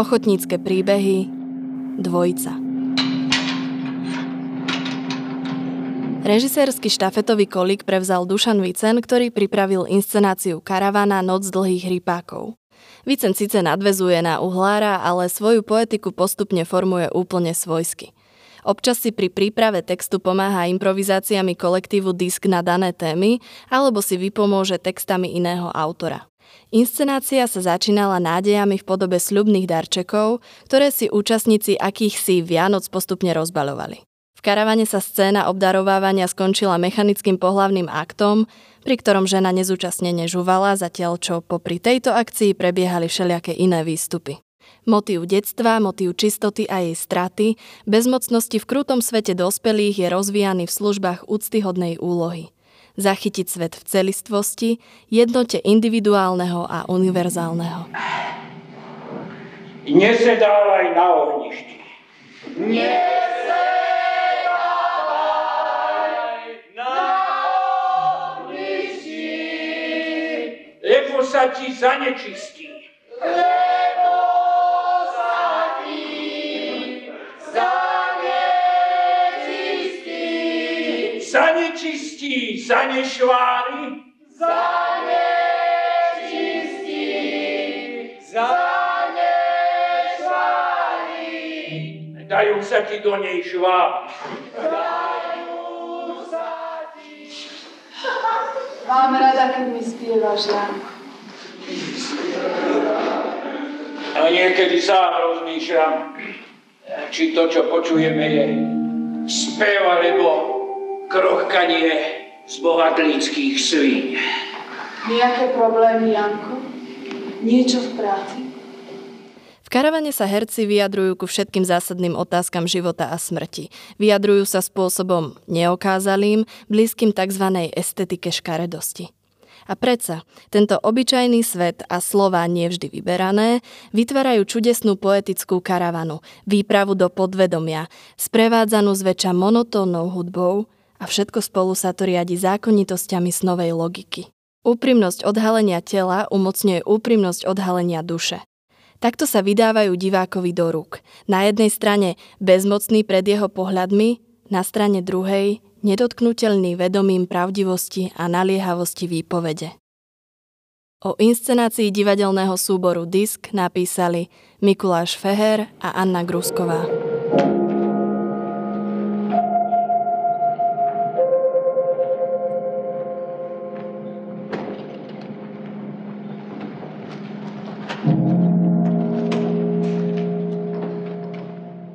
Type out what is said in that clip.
Ochotnícke príbehy Dvojica Režisérsky štafetový kolík prevzal Dušan Vicen, ktorý pripravil inscenáciu Karavana Noc dlhých rypákov. Vicen síce nadvezuje na uhlára, ale svoju poetiku postupne formuje úplne svojsky. Občas si pri príprave textu pomáha improvizáciami kolektívu Disk na dané témy alebo si vypomôže textami iného autora. Inscenácia sa začínala nádejami v podobe sľubných darčekov, ktoré si účastníci akýchsi Vianoc postupne rozbaľovali. V karavane sa scéna obdarovávania skončila mechanickým pohlavným aktom, pri ktorom žena nezúčastnene žuvala, zatiaľ čo popri tejto akcii prebiehali všelijaké iné výstupy. Motív detstva, motív čistoty a jej straty, bezmocnosti v krutom svete dospelých je rozvíjaný v službách úctyhodnej úlohy – zachytiť svet v celistvosti, jednote individuálneho a univerzálneho. Nesedávaj na ohništi. Nesedávaj na ohništi. Lebo sa ti zanečistí. Lebo Zanečistí, zanešvári. Zanečistí. Zanešvári. Dajú sa ti do nej švábi. Dajú sa ti. Mám rada, keď mi spievaš, Janko. A niekedy sám rozmýšľam, či to, čo počujeme, je spev alebo krochkanie z bohatlíckých svíň. Nejaké problémy, Janko? Niečo v práci? V karavane sa herci vyjadrujú ku všetkým zásadným otázkam života a smrti. Vyjadrujú sa spôsobom neokázalým, blízkym tzv. estetike škaredosti. A predsa, tento obyčajný svet a slova nevždy vyberané vytvárajú čudesnú poetickú karavanu, výpravu do podvedomia, sprevádzanú zväčša monotónnou hudbou a všetko spolu sa to riadi zákonitosťami snovej logiky. Úprimnosť odhalenia tela umocňuje úprimnosť odhalenia duše. Takto sa vydávajú divákovi do rúk. Na jednej strane bezmocný pred jeho pohľadmi, na strane druhej nedotknutelný vedomím pravdivosti a naliehavosti výpovede. O inscenácii divadelného súboru Disk napísali Mikuláš Feher a Anna Grusková.